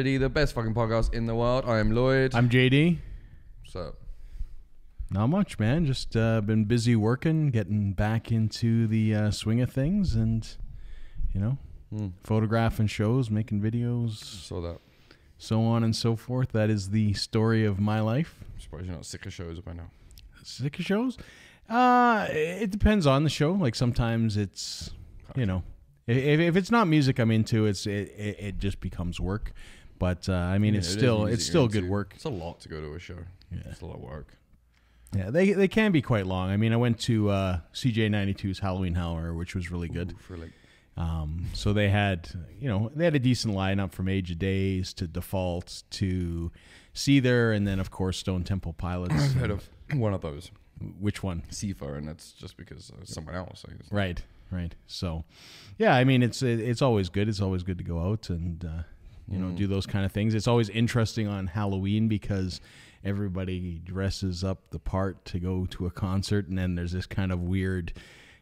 JD, the best fucking podcast in the world. I am Lloyd. I'm JD. so Not much, man. Just uh, been busy working, getting back into the uh, swing of things, and you know, hmm, photographing shows, making videos, saw that. so on and so forth. That is the story of my life. I'm surprised you're not sick of shows by now. Sick of shows? Uh, it depends on the show. Like sometimes it's, you know, if, if it's not music I'm into, it's it, it, it just becomes work. But uh, I mean, Yeah, it's it still it's still good work. It's a lot to go to a show. Yeah. It's a lot of work. Yeah, they they can be quite long. I mean, I went to uh, CJAY 92's Halloween Hour, which was really good. Ooh, for like Um, so they had, you know, they had a decent lineup from Age of Days to Default to Seether, and then of course Stone Temple Pilots. I've heard of one of those, Which one? Seether, and that's just because uh, someone else. Right, right. So, yeah, I mean, it's it's always good. It's always good to go out and uh, you know Mm. do those kind of things. It's always interesting on Halloween because everybody dresses up the part to go to a concert, and then there's this kind of weird,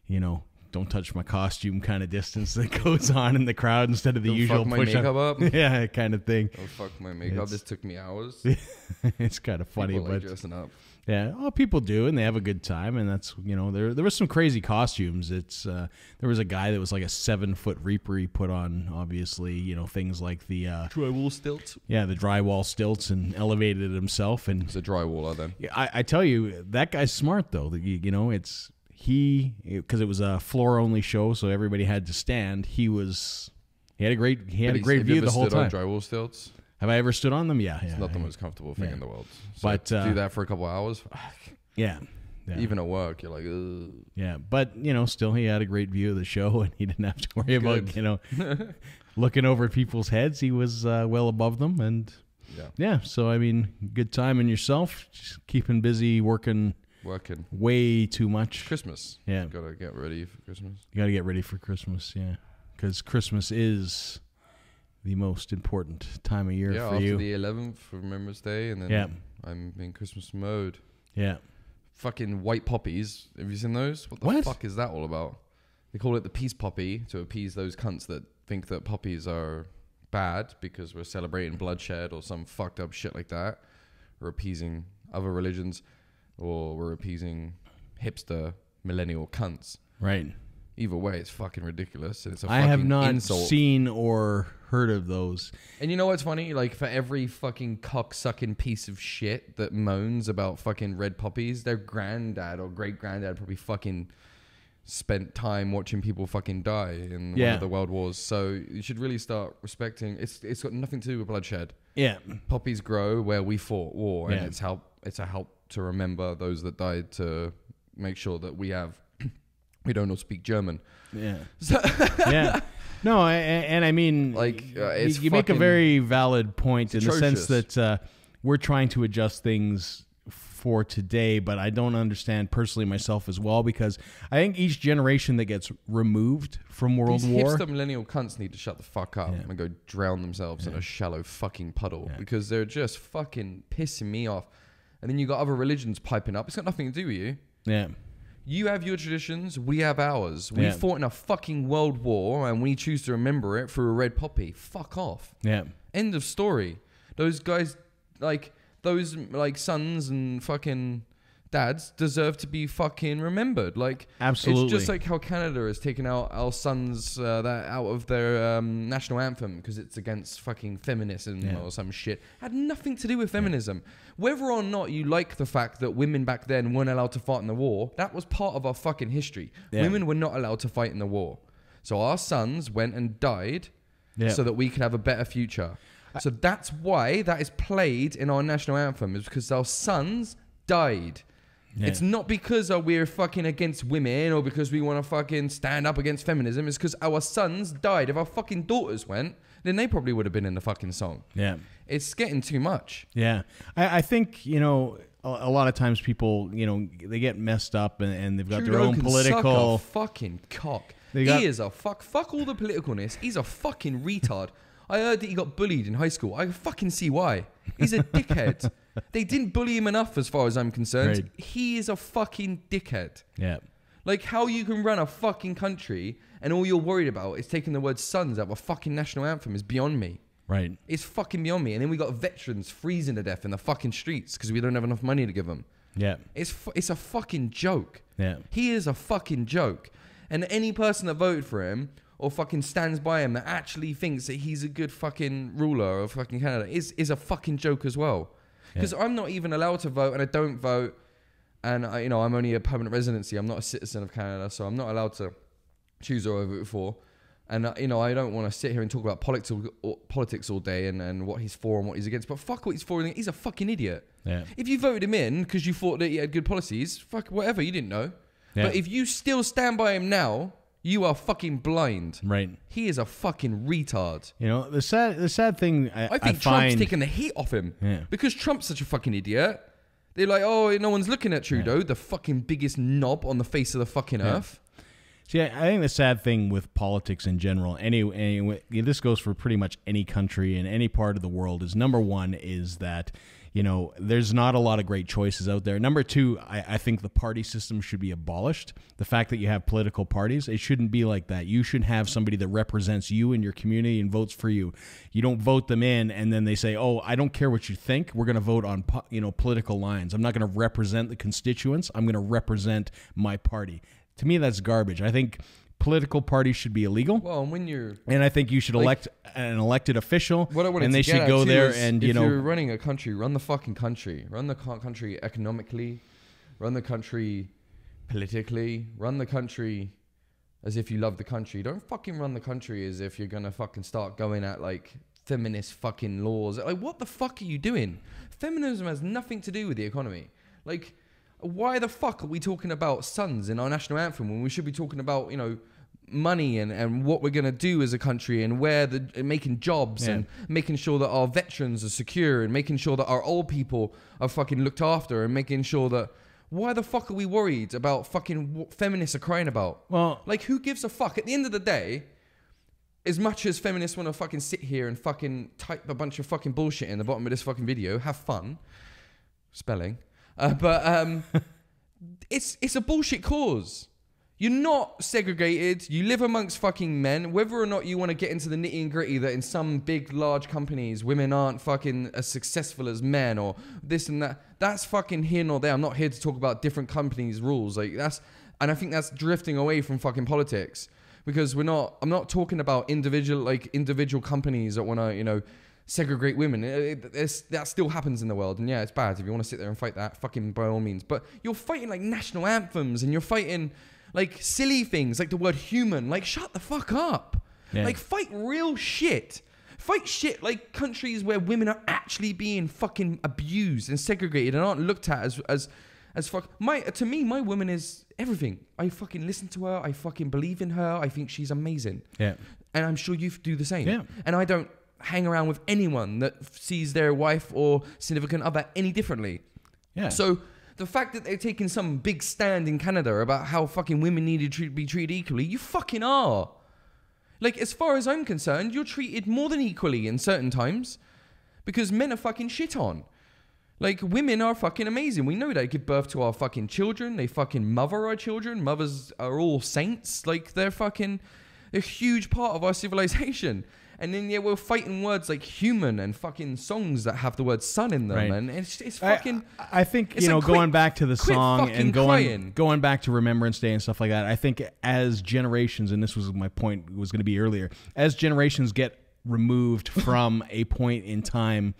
you know. Don't touch my costume kind of distance that goes on in the crowd instead of the Don't usual fuck my push makeup up. up. yeah, kind of thing. Oh fuck my makeup! It's- This took me hours. it's kind of funny, People like but dressing up. Yeah, oh, people do, and they have a good time, and that's you know there there was some crazy costumes. It's uh, there was a guy that was like a seven foot reaper he put on, obviously you know things like the uh, Drywall stilts. yeah the drywall stilts and elevated himself, and It's a drywaller then. yeah, I, I tell you that guy's smart though. That you, you know it's he because it was a floor only show, so everybody had to stand. He was he had a great he had a great view ever the whole stood on time. drywall stilts. Have I ever stood on them? Yeah, yeah, It's not the most comfortable thing yeah. in the world. So But, uh, do that for a couple of hours, yeah. yeah. even at work, you're like, Ugh. Yeah, but you know, still he had a great view of the show, and he didn't have to worry about you know looking over people's heads. He was uh, well above them, and yeah, yeah. So I mean, good time in yourself, just keeping busy, working working. way too much. Christmas. Yeah, Gotta get ready for Christmas. you got to get ready for Christmas. Yeah, because Christmas is the most important time of year yeah, for after you. the 11th for Remembrance Day, and then Yeah. I'm in Christmas mode. yeah, Fucking white poppies. Have you seen those? What the What? fuck is that all about? They call it the peace poppy to appease those cunts that think that poppies are bad because we're celebrating bloodshed or some fucked up shit like that. We're appeasing other religions or we're appeasing hipster millennial cunts. right. Either way, it's fucking ridiculous. And it's a I fucking insult. I have not insult. seen or heard of those. And you know what's funny? Like for every fucking cocksucking piece of shit that moans about fucking red poppies, their granddad or great granddad probably fucking spent time watching people fucking die in one of the world wars. So you should really start respecting. It's it's got nothing to do with bloodshed. Yeah, Poppies grow where we fought war, and it's help. It's a help to remember those that died to make sure that we have. We don't all speak German. Yeah. yeah. No, I- I- and I mean, Like, uh, you- it's you make a very valid point in the sense that uh, we're trying to adjust things for today, but I don't understand personally myself as well because I think each generation that gets removed from World War, These War, hipster millennial cunts need to shut the fuck up Yeah. and go drown themselves in a shallow fucking puddle Yeah. because they're just fucking pissing me off. And then you got other religions piping up. It's got nothing to do with you. yeah, You have your traditions, we have ours. We Yeah. fought in a fucking world war and we choose to remember it through a red poppy. Fuck off. yeah, End of story. Those guys, like, those, like, sons and fucking dads deserve to be fucking remembered. Like, absolutely. it's just like how Canada has taken out our sons uh, that out of their um, national anthem because it's against fucking feminism Yeah. or some shit. Had nothing to do with feminism. Whether or not you like the fact that women back then weren't allowed to fight in the war, that was part of our fucking history. Yeah. Women were not allowed to fight in the war. So our sons went and died yeah. so that we could have a better future. So that's why that is played in our national anthem is because our sons died. Yeah. It's not because uh, we're fucking against women or because we want to fucking stand up against feminism. It's because our sons died. If our fucking daughters went, then they probably would have been in the fucking song. yeah. It's getting too much. Yeah, I, I think you know a, a lot of times people you know they get messed up and, and they've got their own political. fucking cock. They got- he is a fuck. Fuck all the politicalness. He's a fucking retard. I heard that he got bullied in high school. I fucking see why. He's a dickhead. they didn't bully him enough, as far as I'm concerned. Right. He is a fucking dickhead. Yeah, Like how you can run a fucking country and all you're worried about is taking the word sons out of a fucking national anthem is beyond me. Right. It's fucking beyond me. And then we got veterans freezing to death in the fucking streets because we don't have enough money to give them. Yeah. It's it's a fucking joke. Yeah. He is a fucking joke. And any person that voted for him or fucking stands by him that actually thinks that he's a good fucking ruler of fucking Canada is is a fucking joke as well. Because I'm not even allowed to vote and I don't vote. And I, you know, I'm only a permanent residency. I'm not a citizen of Canada, so I'm not allowed to choose who I vote for. And uh, you know, I don't want to sit here and talk about politics all, politics all day and, and what he's for and what he's against. But fuck what he's for. He's a fucking idiot. Yeah. If you voted him in because you thought that he had good policies, fuck whatever, you didn't know. Yeah. But if you still stand by him now, you are fucking blind. Right. He is a fucking retard. You know the sad the sad thing I, I think Trump's find taking the heat off him Yeah. because Trump's such a fucking idiot. They're like, oh, no one's looking at Trudeau, the fucking biggest knob on the face of the fucking Yeah. earth. See, I I think the sad thing with politics in general, any, any this goes for pretty much any country in any part of the world, is number one is that you know there's not a lot of great choices out there. Number two, I, I think the party system should be abolished. The fact that you have political parties, it shouldn't be like that. You should have somebody that represents you and your community and votes for you. You don't vote them in and then they say, "Oh, I don't care what you think. We're going to vote on you know political lines. I'm not going to represent the constituents. I'm going to represent my party." To me, that's garbage. I think political parties should be illegal. Well, and when you're And I think you should Like- elect an elected official, what I and they should go there and you know if you're running a country, run the fucking country, run the country economically, run the country politically, run the country as if you love the country. Don't fucking run the country as if you're gonna fucking start going at like feminist fucking laws. Like, what the fuck are you doing? Feminism has nothing to do with the economy. Like, why the fuck are we talking about sons in our national anthem when we should be talking about, you know, money and, and what we're going to do as a country and where the and making jobs Yeah. and making sure that our veterans are secure and making sure that our old people are fucking looked after and making sure that why the fuck are we worried about fucking what feminists are crying about? Well, like who gives a fuck? At the end of the day as much as feminists want to fucking sit here and fucking type a bunch of fucking bullshit in the bottom of this fucking video have fun. Spelling uh, but um it's it's a bullshit cause you're not segregated. You live amongst fucking men. Whether or not you want to get into the nitty and gritty that in some big, large companies, women aren't fucking as successful as men or this and that, that's fucking here nor there. I'm not here to talk about different companies' rules. Like, that's, and I think that's drifting away from fucking politics because we're not, I'm not talking about individual, like, individual companies that want to, you know, segregate women. It, it, that still happens in the world, and yeah, it's bad. If you want to sit there and fight that, fucking by all means. But you're fighting like national anthems, and you're fighting like silly things, like the word human. Like, shut the fuck up. Yeah. Like, fight real shit. Fight shit like countries where women are actually being fucking abused and segregated and aren't looked at as as as fuck. My to me, my woman is everything. I fucking listen to her. I fucking believe in her. I think she's amazing yeah, and I'm sure you do the same. Yeah. And I don't hang around with anyone that sees their wife or significant other any differently. yeah. So the fact that they're taking some big stand in Canada about how fucking women need to be treated equally, you fucking are. Like, as far as I'm concerned, you're treated more than equally in certain times because men are fucking shit on. Like, women are fucking amazing. We know. They give birth to our fucking children. They fucking mother our children. Mothers are all saints. Like, they're fucking a huge part of our civilization. And then, yeah, we're fighting words like human and fucking songs that have the word son in them. Right. And it's, it's fucking. I, think you know like, going quit- back to the song and going crying. going back to Remembrance Day and stuff like that. I think as generations, and this was my point was going to be earlier, as generations get removed from a point in time.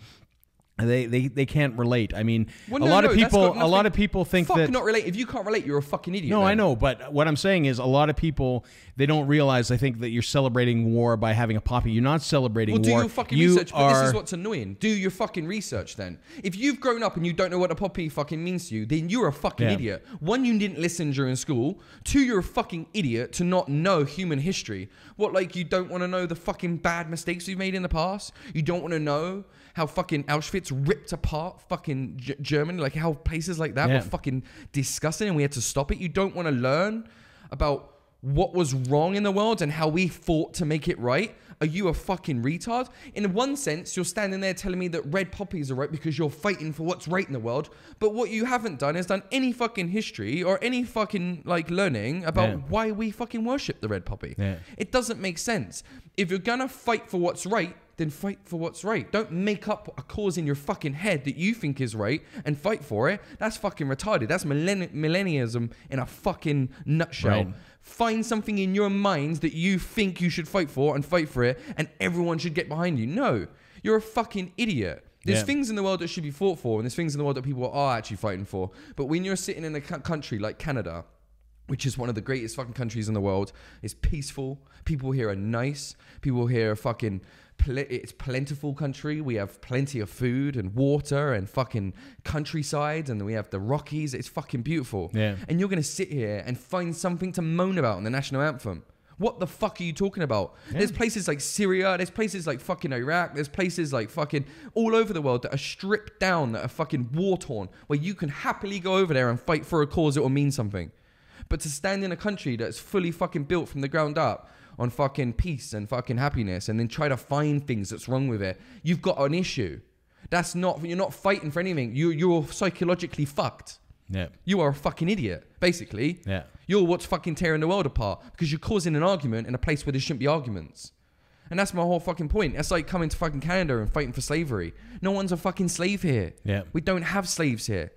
They, they, they can't relate. I mean, Well, a lot no, of people a lot of people think Fuck that not relate. If you can't relate, you're a fucking idiot. no. I know, but what I'm saying is, a lot of people they don't realize. I think that you're celebrating war by having a poppy. You're not celebrating Well, do your fucking you research. But this is what's annoying. Do your fucking research then. If you've grown up and you don't know what a poppy fucking means to you, then you're a fucking Yeah. idiot. One, you didn't listen during school. Two, you're a fucking idiot to not know human history. What, like, you don't want to know the fucking bad mistakes we've made in the past? You don't want to know how fucking Auschwitz ripped apart fucking G- Germany? Like, how places like that Yeah. were fucking disgusting and we had to stop it? You don't want to learn about what was wrong in the world and how we fought to make it right? Are you a fucking retard? In one sense, you're standing there telling me that red poppies are right because you're fighting for what's right in the world. But what you haven't done is done any fucking history or any fucking like learning about Yeah. why we fucking worship the red poppy. Yeah. It doesn't make sense. If you're gonna fight for what's right, then fight for what's right. Don't make up a cause in your fucking head that you think is right and fight for it. That's fucking retarded. That's millenni- millennialism in a fucking nutshell. Right. Find something in your minds that you think you should fight for and fight for it, and everyone should get behind you. No, you're a fucking idiot. There's Yeah. things in the world that should be fought for, and there's things in the world that people are actually fighting for. But when you're sitting in a country like Canada, which is one of the greatest fucking countries in the world, it's peaceful. People here are nice. People here are fucking. Pl- it's plentiful country. We have plenty of food and water and fucking countryside, and we have the Rockies. It's fucking beautiful. Yeah. And you're gonna sit here and find something to moan about in the national anthem. What the fuck are you talking about? There's places like Syria, there's places like fucking Iraq, there's places like fucking all over the world that are stripped down, that are fucking war torn, where you can happily go over there and fight for a cause that will mean something. But to stand in a country that's fully fucking built from the ground up on fucking peace and fucking happiness and then try to find things that's wrong with it, you've got an issue. That's not, you're not fighting for anything. You, you're psychologically fucked. Yeah. You are a fucking idiot, basically. Yeah. You're what's fucking tearing the world apart because you're causing an argument in a place where there shouldn't be arguments. And that's my whole fucking point. That's like coming to fucking Canada and fighting for slavery. No one's a fucking slave here. Yeah. We don't have slaves here.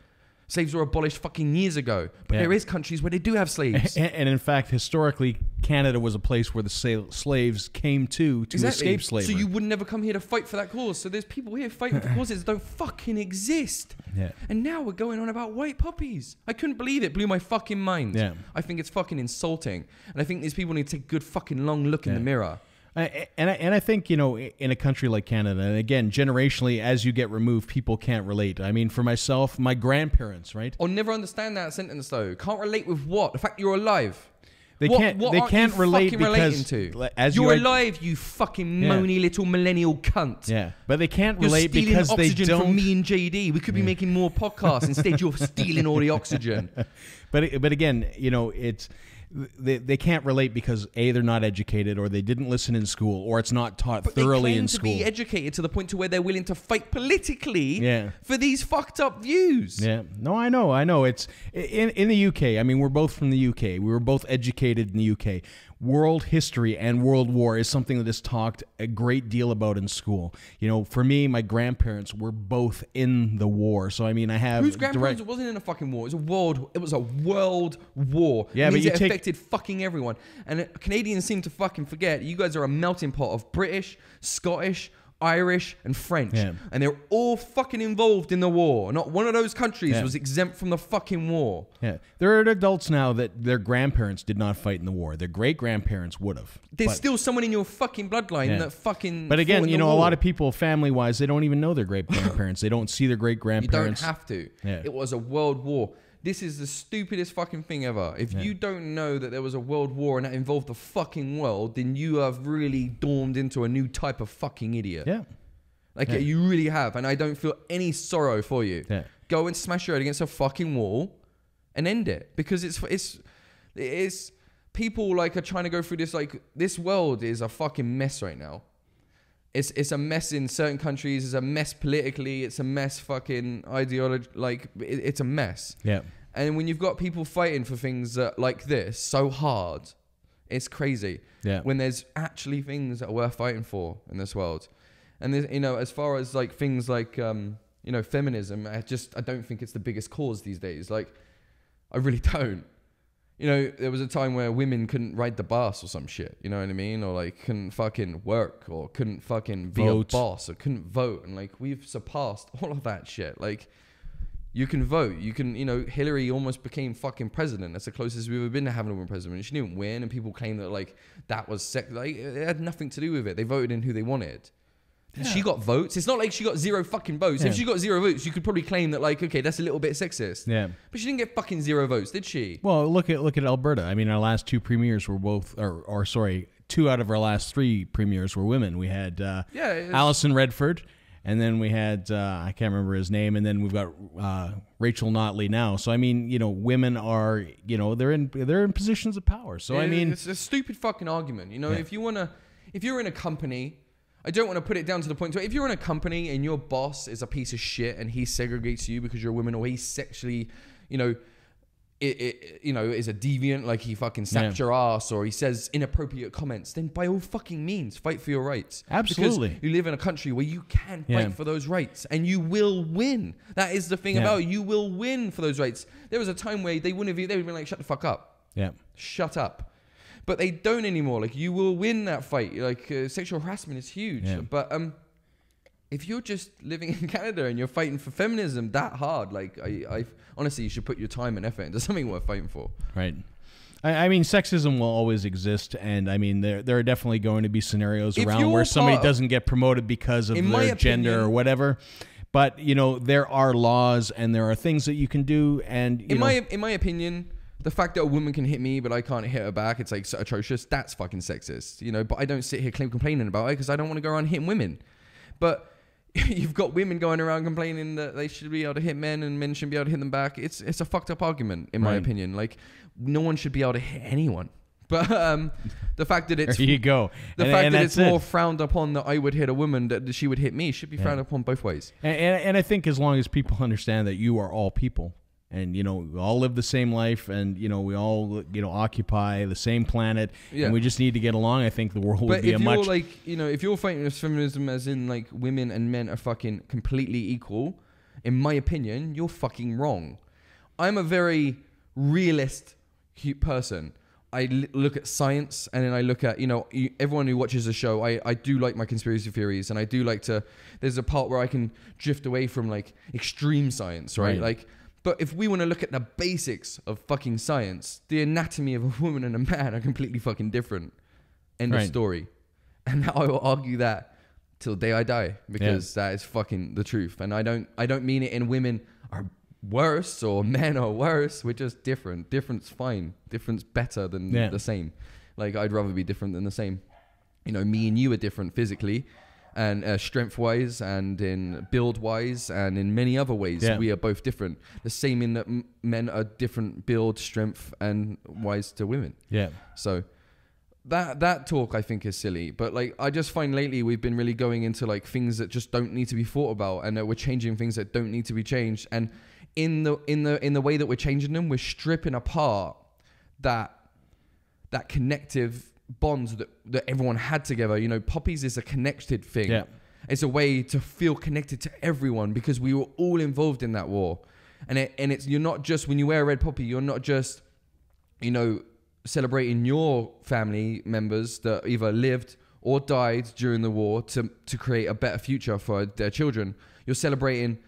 Slaves were abolished fucking years ago. But Yeah. there is countries where they do have slaves. And, and in fact, historically, Canada was a place where the sa- slaves came to to escape slavery. So you would never come here to fight for that cause. So there's people here fighting for causes that don't fucking exist. Yeah. And now we're going on about white puppies. I couldn't believe it. Blew my fucking mind. Yeah. I think it's fucking insulting. And I think these people need to take a good fucking long look in the mirror. I- and I, and I think you know in a country like Canada, and again generationally, as you get removed, people can't relate. I mean, for myself, my grandparents, right? I'll never understand that sentence though. Can't relate with what? The fact you're alive. They What- can't. what they can't you relate because to. as you're you alive, you fucking Yeah. moany little millennial cunt. Yeah, but they can't You're relate stealing because they oxygen don't. from me and JD. We could be making more podcasts. Instead, you're stealing all the oxygen. But but again, you know, it's they, they can't relate because a they're not educated or they didn't listen in school or it's not taught But thoroughly in to school. be educated to the point to where they're willing to fight politically Yeah. for these fucked up views. Yeah, no, I know, I know. It's in in the UK. I mean, we're both from the UK. We were both educated in the UK. World history and World War is something that is talked a great deal about in school. You know, for me, my grandparents were both in the war, so I mean, I have Whose grandparents direct. wasn't in a fucking war? It was a world. It was a world war. Yeah, it but you it take- affected fucking everyone. And Canadians seem to fucking forget. You guys are a melting pot of British, Scottish, Irish, and French, Yeah. and they're all fucking involved in the war. Not one of those countries Yeah. was exempt from the fucking war. Yeah, there are adults now that their grandparents did not fight in the war. Their great grandparents would have. There's But- still someone in your fucking bloodline Yeah. that fucking. But again, in you know, a lot of people, family wise, they don't even know their great grandparents. they don't see their great grandparents. You don't have to. Yeah. It was a world war. This is the stupidest fucking thing ever. If you don't know that there was a world war and that involved the fucking world, then you have really dormed into a new type of fucking idiot. yeah, Like Yeah. you really have, and I don't feel any sorrow for you. Yeah. Go and smash your head against a fucking wall, and end it because it's it's it's people like are trying to go through this like this world is a fucking mess right now. It's it's a mess in certain countries. It's a mess politically. It's a mess fucking ideology. Like it, it's a mess. yeah, And when you've got people fighting for things uh, like this so hard, it's crazy. Yeah. When there's actually things that are worth fighting for in this world, and you know, as far as like things like um, you know feminism, I just I don't think it's the biggest cause these days. Like, I really don't. You know, there was a time where women couldn't ride the bus or some shit. You know what I mean? Or like couldn't fucking work or couldn't fucking be Vote. a boss or couldn't vote. And like we've surpassed all of that shit. Like you can vote. You can, you know, Hillary almost became fucking president. That's the closest we've ever been to having a woman president. She didn't win, and people claim that like that was sex. Like it had nothing to do with it. They voted in who they wanted. She got votes. It's not like she got zero fucking votes. If she got zero votes, you could probably claim that like, okay, that's a little bit sexist. yeah. But she didn't get fucking zero votes, did she? Well, look at look at Alberta. I mean, our last two premiers were both, or, or sorry, two out of our last three premiers were women. We had uh, Yeah, Alison Redford, and then we had uh, I can't remember his name, and then we've got uh, Rachel Notley now. So I mean, you know, women are you know they're in they're in positions of power. So I mean, it's a stupid fucking argument. You know, Yeah. if you wanna, if you're in a company, I don't want to put it down to the point where if you're in a company and your boss is a piece of shit and he segregates you because you're a woman or he sexually, you know, it, it, you know, is a deviant, like he fucking slaps Yeah. your ass or he says inappropriate comments, then by all fucking means, fight for your rights. Absolutely. Because you live in a country where you can Yeah. fight for those rights and you will win. That is the thing Yeah. about it. You will win for those rights. There was a time where they wouldn't have, they would have been like, shut the fuck up. Yeah. Shut up. But they don't anymore. Like, you will win that fight. Like, uh, sexual harassment is huge. Yeah. But, um, if you're just living in Canada and you're fighting for feminism that hard, like I, I honestly, you should put your time and effort into something worth fighting for. Right. I, I mean, sexism will always exist, and I mean, there there are definitely going to be scenarios If around where somebody of- doesn't get promoted because of their gender or whatever. But you know, there are laws and there are things that you can do, and you in know, my in my opinion, the fact that a woman can hit me but I can't hit her back, it's like so atrocious. That's fucking sexist, you know. But I don't sit here claim complaining about it because I don't want to go around hitting women. But you've got women going around complaining that they should be able to hit men and men shouldn't be able to hit them back. It's it's a fucked up argument in my opinion. Like no one should be able to hit anyone. But um, the fact that it's there you go. the and, fact and that it's more frowned upon that I would hit a woman that she would hit me should be frowned upon both ways. And, and, and I think as long as people understand that you are all people, and you know we all live the same life, and you know we all you know occupy the same planet, Yeah. and we just need to get along. I think the world would But be if a you're much like, you know, if you're fighting with feminism as in like women and men are fucking completely equal, in my opinion, you're fucking wrong. I'm a very realist person. I l- look at science and then I look at, you know, everyone who watches the show, I, I do like my conspiracy theories and I do like to, there's a part where I can drift away from like extreme science, right? Right. Like, but if we want to look at the basics of fucking science, the anatomy of a woman and a man are completely fucking different. End of story. And I will argue that till the day I die because that is fucking the truth. And I don't I don't mean it in women are worse or men are worse. We're just different. Difference fine. Difference better than Yeah. the same. Like I'd rather be different than the same. You know, me and you are different physically and uh, strength wise and in build wise and in many other ways Yeah. we are both different the same in that m- men are different build strength and wise to women yeah. so that that talk I think is silly, but like I just find lately we've been really going into like things that just don't need to be thought about, and that we're changing things that don't need to be changed. And in the in the in the way that we're changing them, we're stripping apart that that connective bonds that that everyone had together. You know, poppies is a connected thing. Yeah. It's a way to feel connected to everyone because we were all involved in that war. And it and it's you're not just when you wear a red poppy, you're not just you know, celebrating your family members that either lived or died during the war to, to create a better future for their children. You're celebrating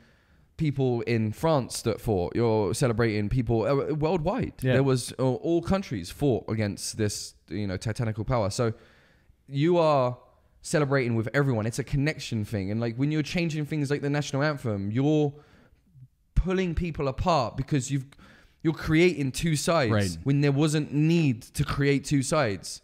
people in France that fought. You're celebrating people uh, worldwide. Yeah. There was uh, all countries fought against this, you know, titanical power. So you are celebrating with everyone. It's a connection thing. And like when you're changing things like the national anthem, you're pulling people apart because you've you're creating two sides Right. when there wasn't need to create two sides.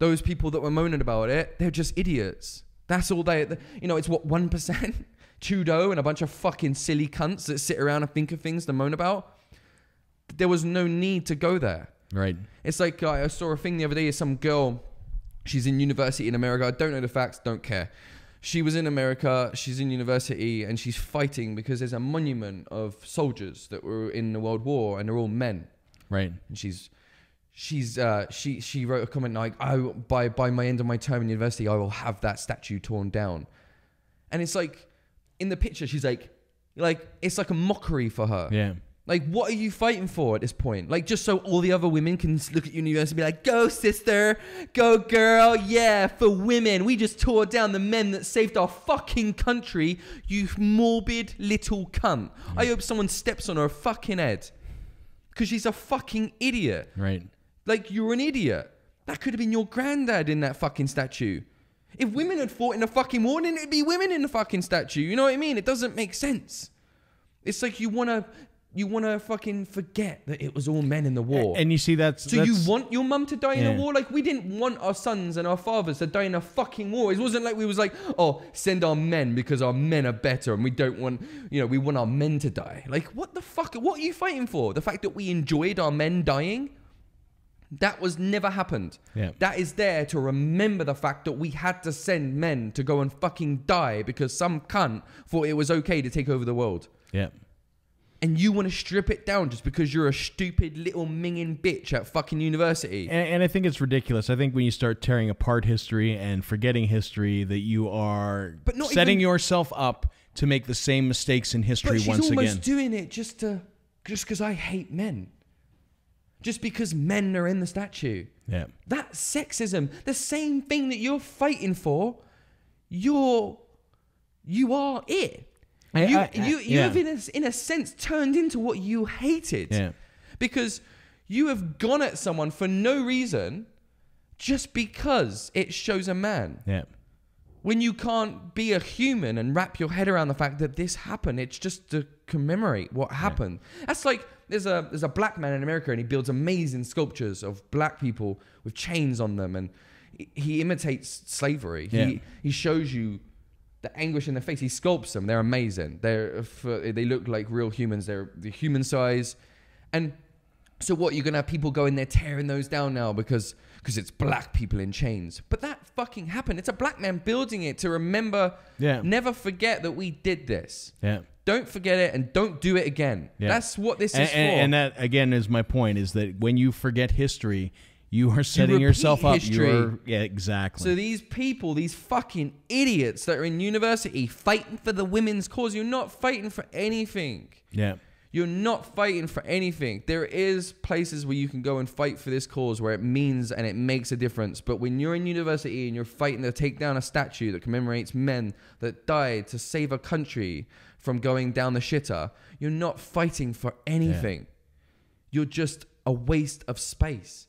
Those people that were moaning about it, they're just idiots. That's all they, you know, it's what, 1%? Trudeau and a bunch of fucking silly cunts that sit around and think of things to moan about. There was no need to go there. Right. It's like I saw a thing the other day. Some girl, she's in university in America. I don't know the facts. Don't care. She was in America. She's in university and she's fighting because there's a monument of soldiers that were in the World War and they're all men. Right. And she's she's uh, she she wrote a comment like, "I by by my end of my term in university, I will have that statue torn down." And it's like in the picture, she's like, like it's like a mockery for her. Yeah. Like, what are you fighting for at this point? Like, just so all the other women can look at you in the US and be like, go, sister, go, girl, yeah, for women. We just tore down the men that saved our fucking country, you morbid little cunt. I hope someone steps on her fucking head. Because she's a fucking idiot. Right. Like, you're an idiot. That could have been your granddad in that fucking statue. If women had fought in the fucking war, then it'd be women in the fucking statue. You know what I mean? It doesn't make sense. It's like you wanna you wanna fucking forget that it was all men in the war. And you see that's so you want your mum to die in Yeah. a war? Like we didn't want our sons and our fathers to die in a fucking war. It wasn't like we was like, oh, send our men because our men are better and we don't want, you know, we want our men to die. Like what the fuck? What are you fighting for? The fact that we enjoyed our men dying? That was never happened. Yeah. That is there to remember the fact that we had to send men to go and fucking die because some cunt thought it was okay to take over the world. Yeah. and you want to strip it down just because you're a stupid little minging bitch at fucking university. And, and I think it's ridiculous. I think when you start tearing apart history and forgetting history, that you are But not setting even- yourself up to make the same mistakes in history but she's once almost again. doing it just to just because I hate men. Just because men are in the statue. yeah. That's sexism. The same thing that you're fighting for, you're you are it. I- you I- I- you you yeah. have in a, in a sense turned into what you hated. Yeah. Because you have gone at someone for no reason just because it shows a man. Yeah. When you can't be a human and wrap your head around the fact that this happened, it's just to commemorate what happened. That's like there's a there's a black man in America and he builds amazing sculptures of black people with chains on them and he- imitates slavery. Yeah. He he shows you the anguish in their face. He sculpts them. They're amazing. They're they look like real humans. They're the human size. And so what? You're gonna have people going there tearing those down now because because it's black people in chains. But that fucking happened. It's a black man building it to remember. Yeah. Never forget that we did this. Yeah. Don't forget it and don't do it again. Yeah. That's what this And, is for. and, and that again is my point: is that when you forget history, you are setting repeat yourself up. history. You're yeah, exactly. So these people, these fucking idiots that are in university fighting for the women's cause, you're not fighting for anything. yeah. You're not fighting for anything. There is places where you can go and fight for this cause where it means and it makes a difference. But when you're in university and you're fighting to take down a statue that commemorates men that died to save a country from going down the shitter, you're not fighting for anything. You're just a waste of space.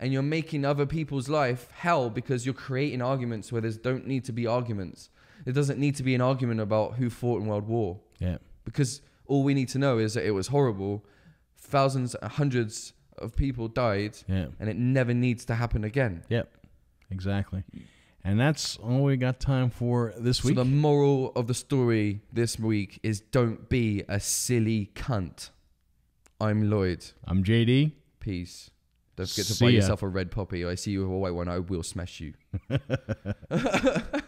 And you're making other people's life hell because you're creating arguments where there don't need to be arguments. There doesn't need to be an argument about who fought in World War Yeah. because all we need to know is that it was horrible. Thousands, hundreds of people died, Yeah. and it never needs to happen again. Yep. Exactly. And that's all we got time for this week. So the moral of the story this week is don't be a silly cunt. I'm Lloyd. I'm JD. Peace. Don't forget to See buy ya. yourself a red poppy. I see you with a white one. I will smash you.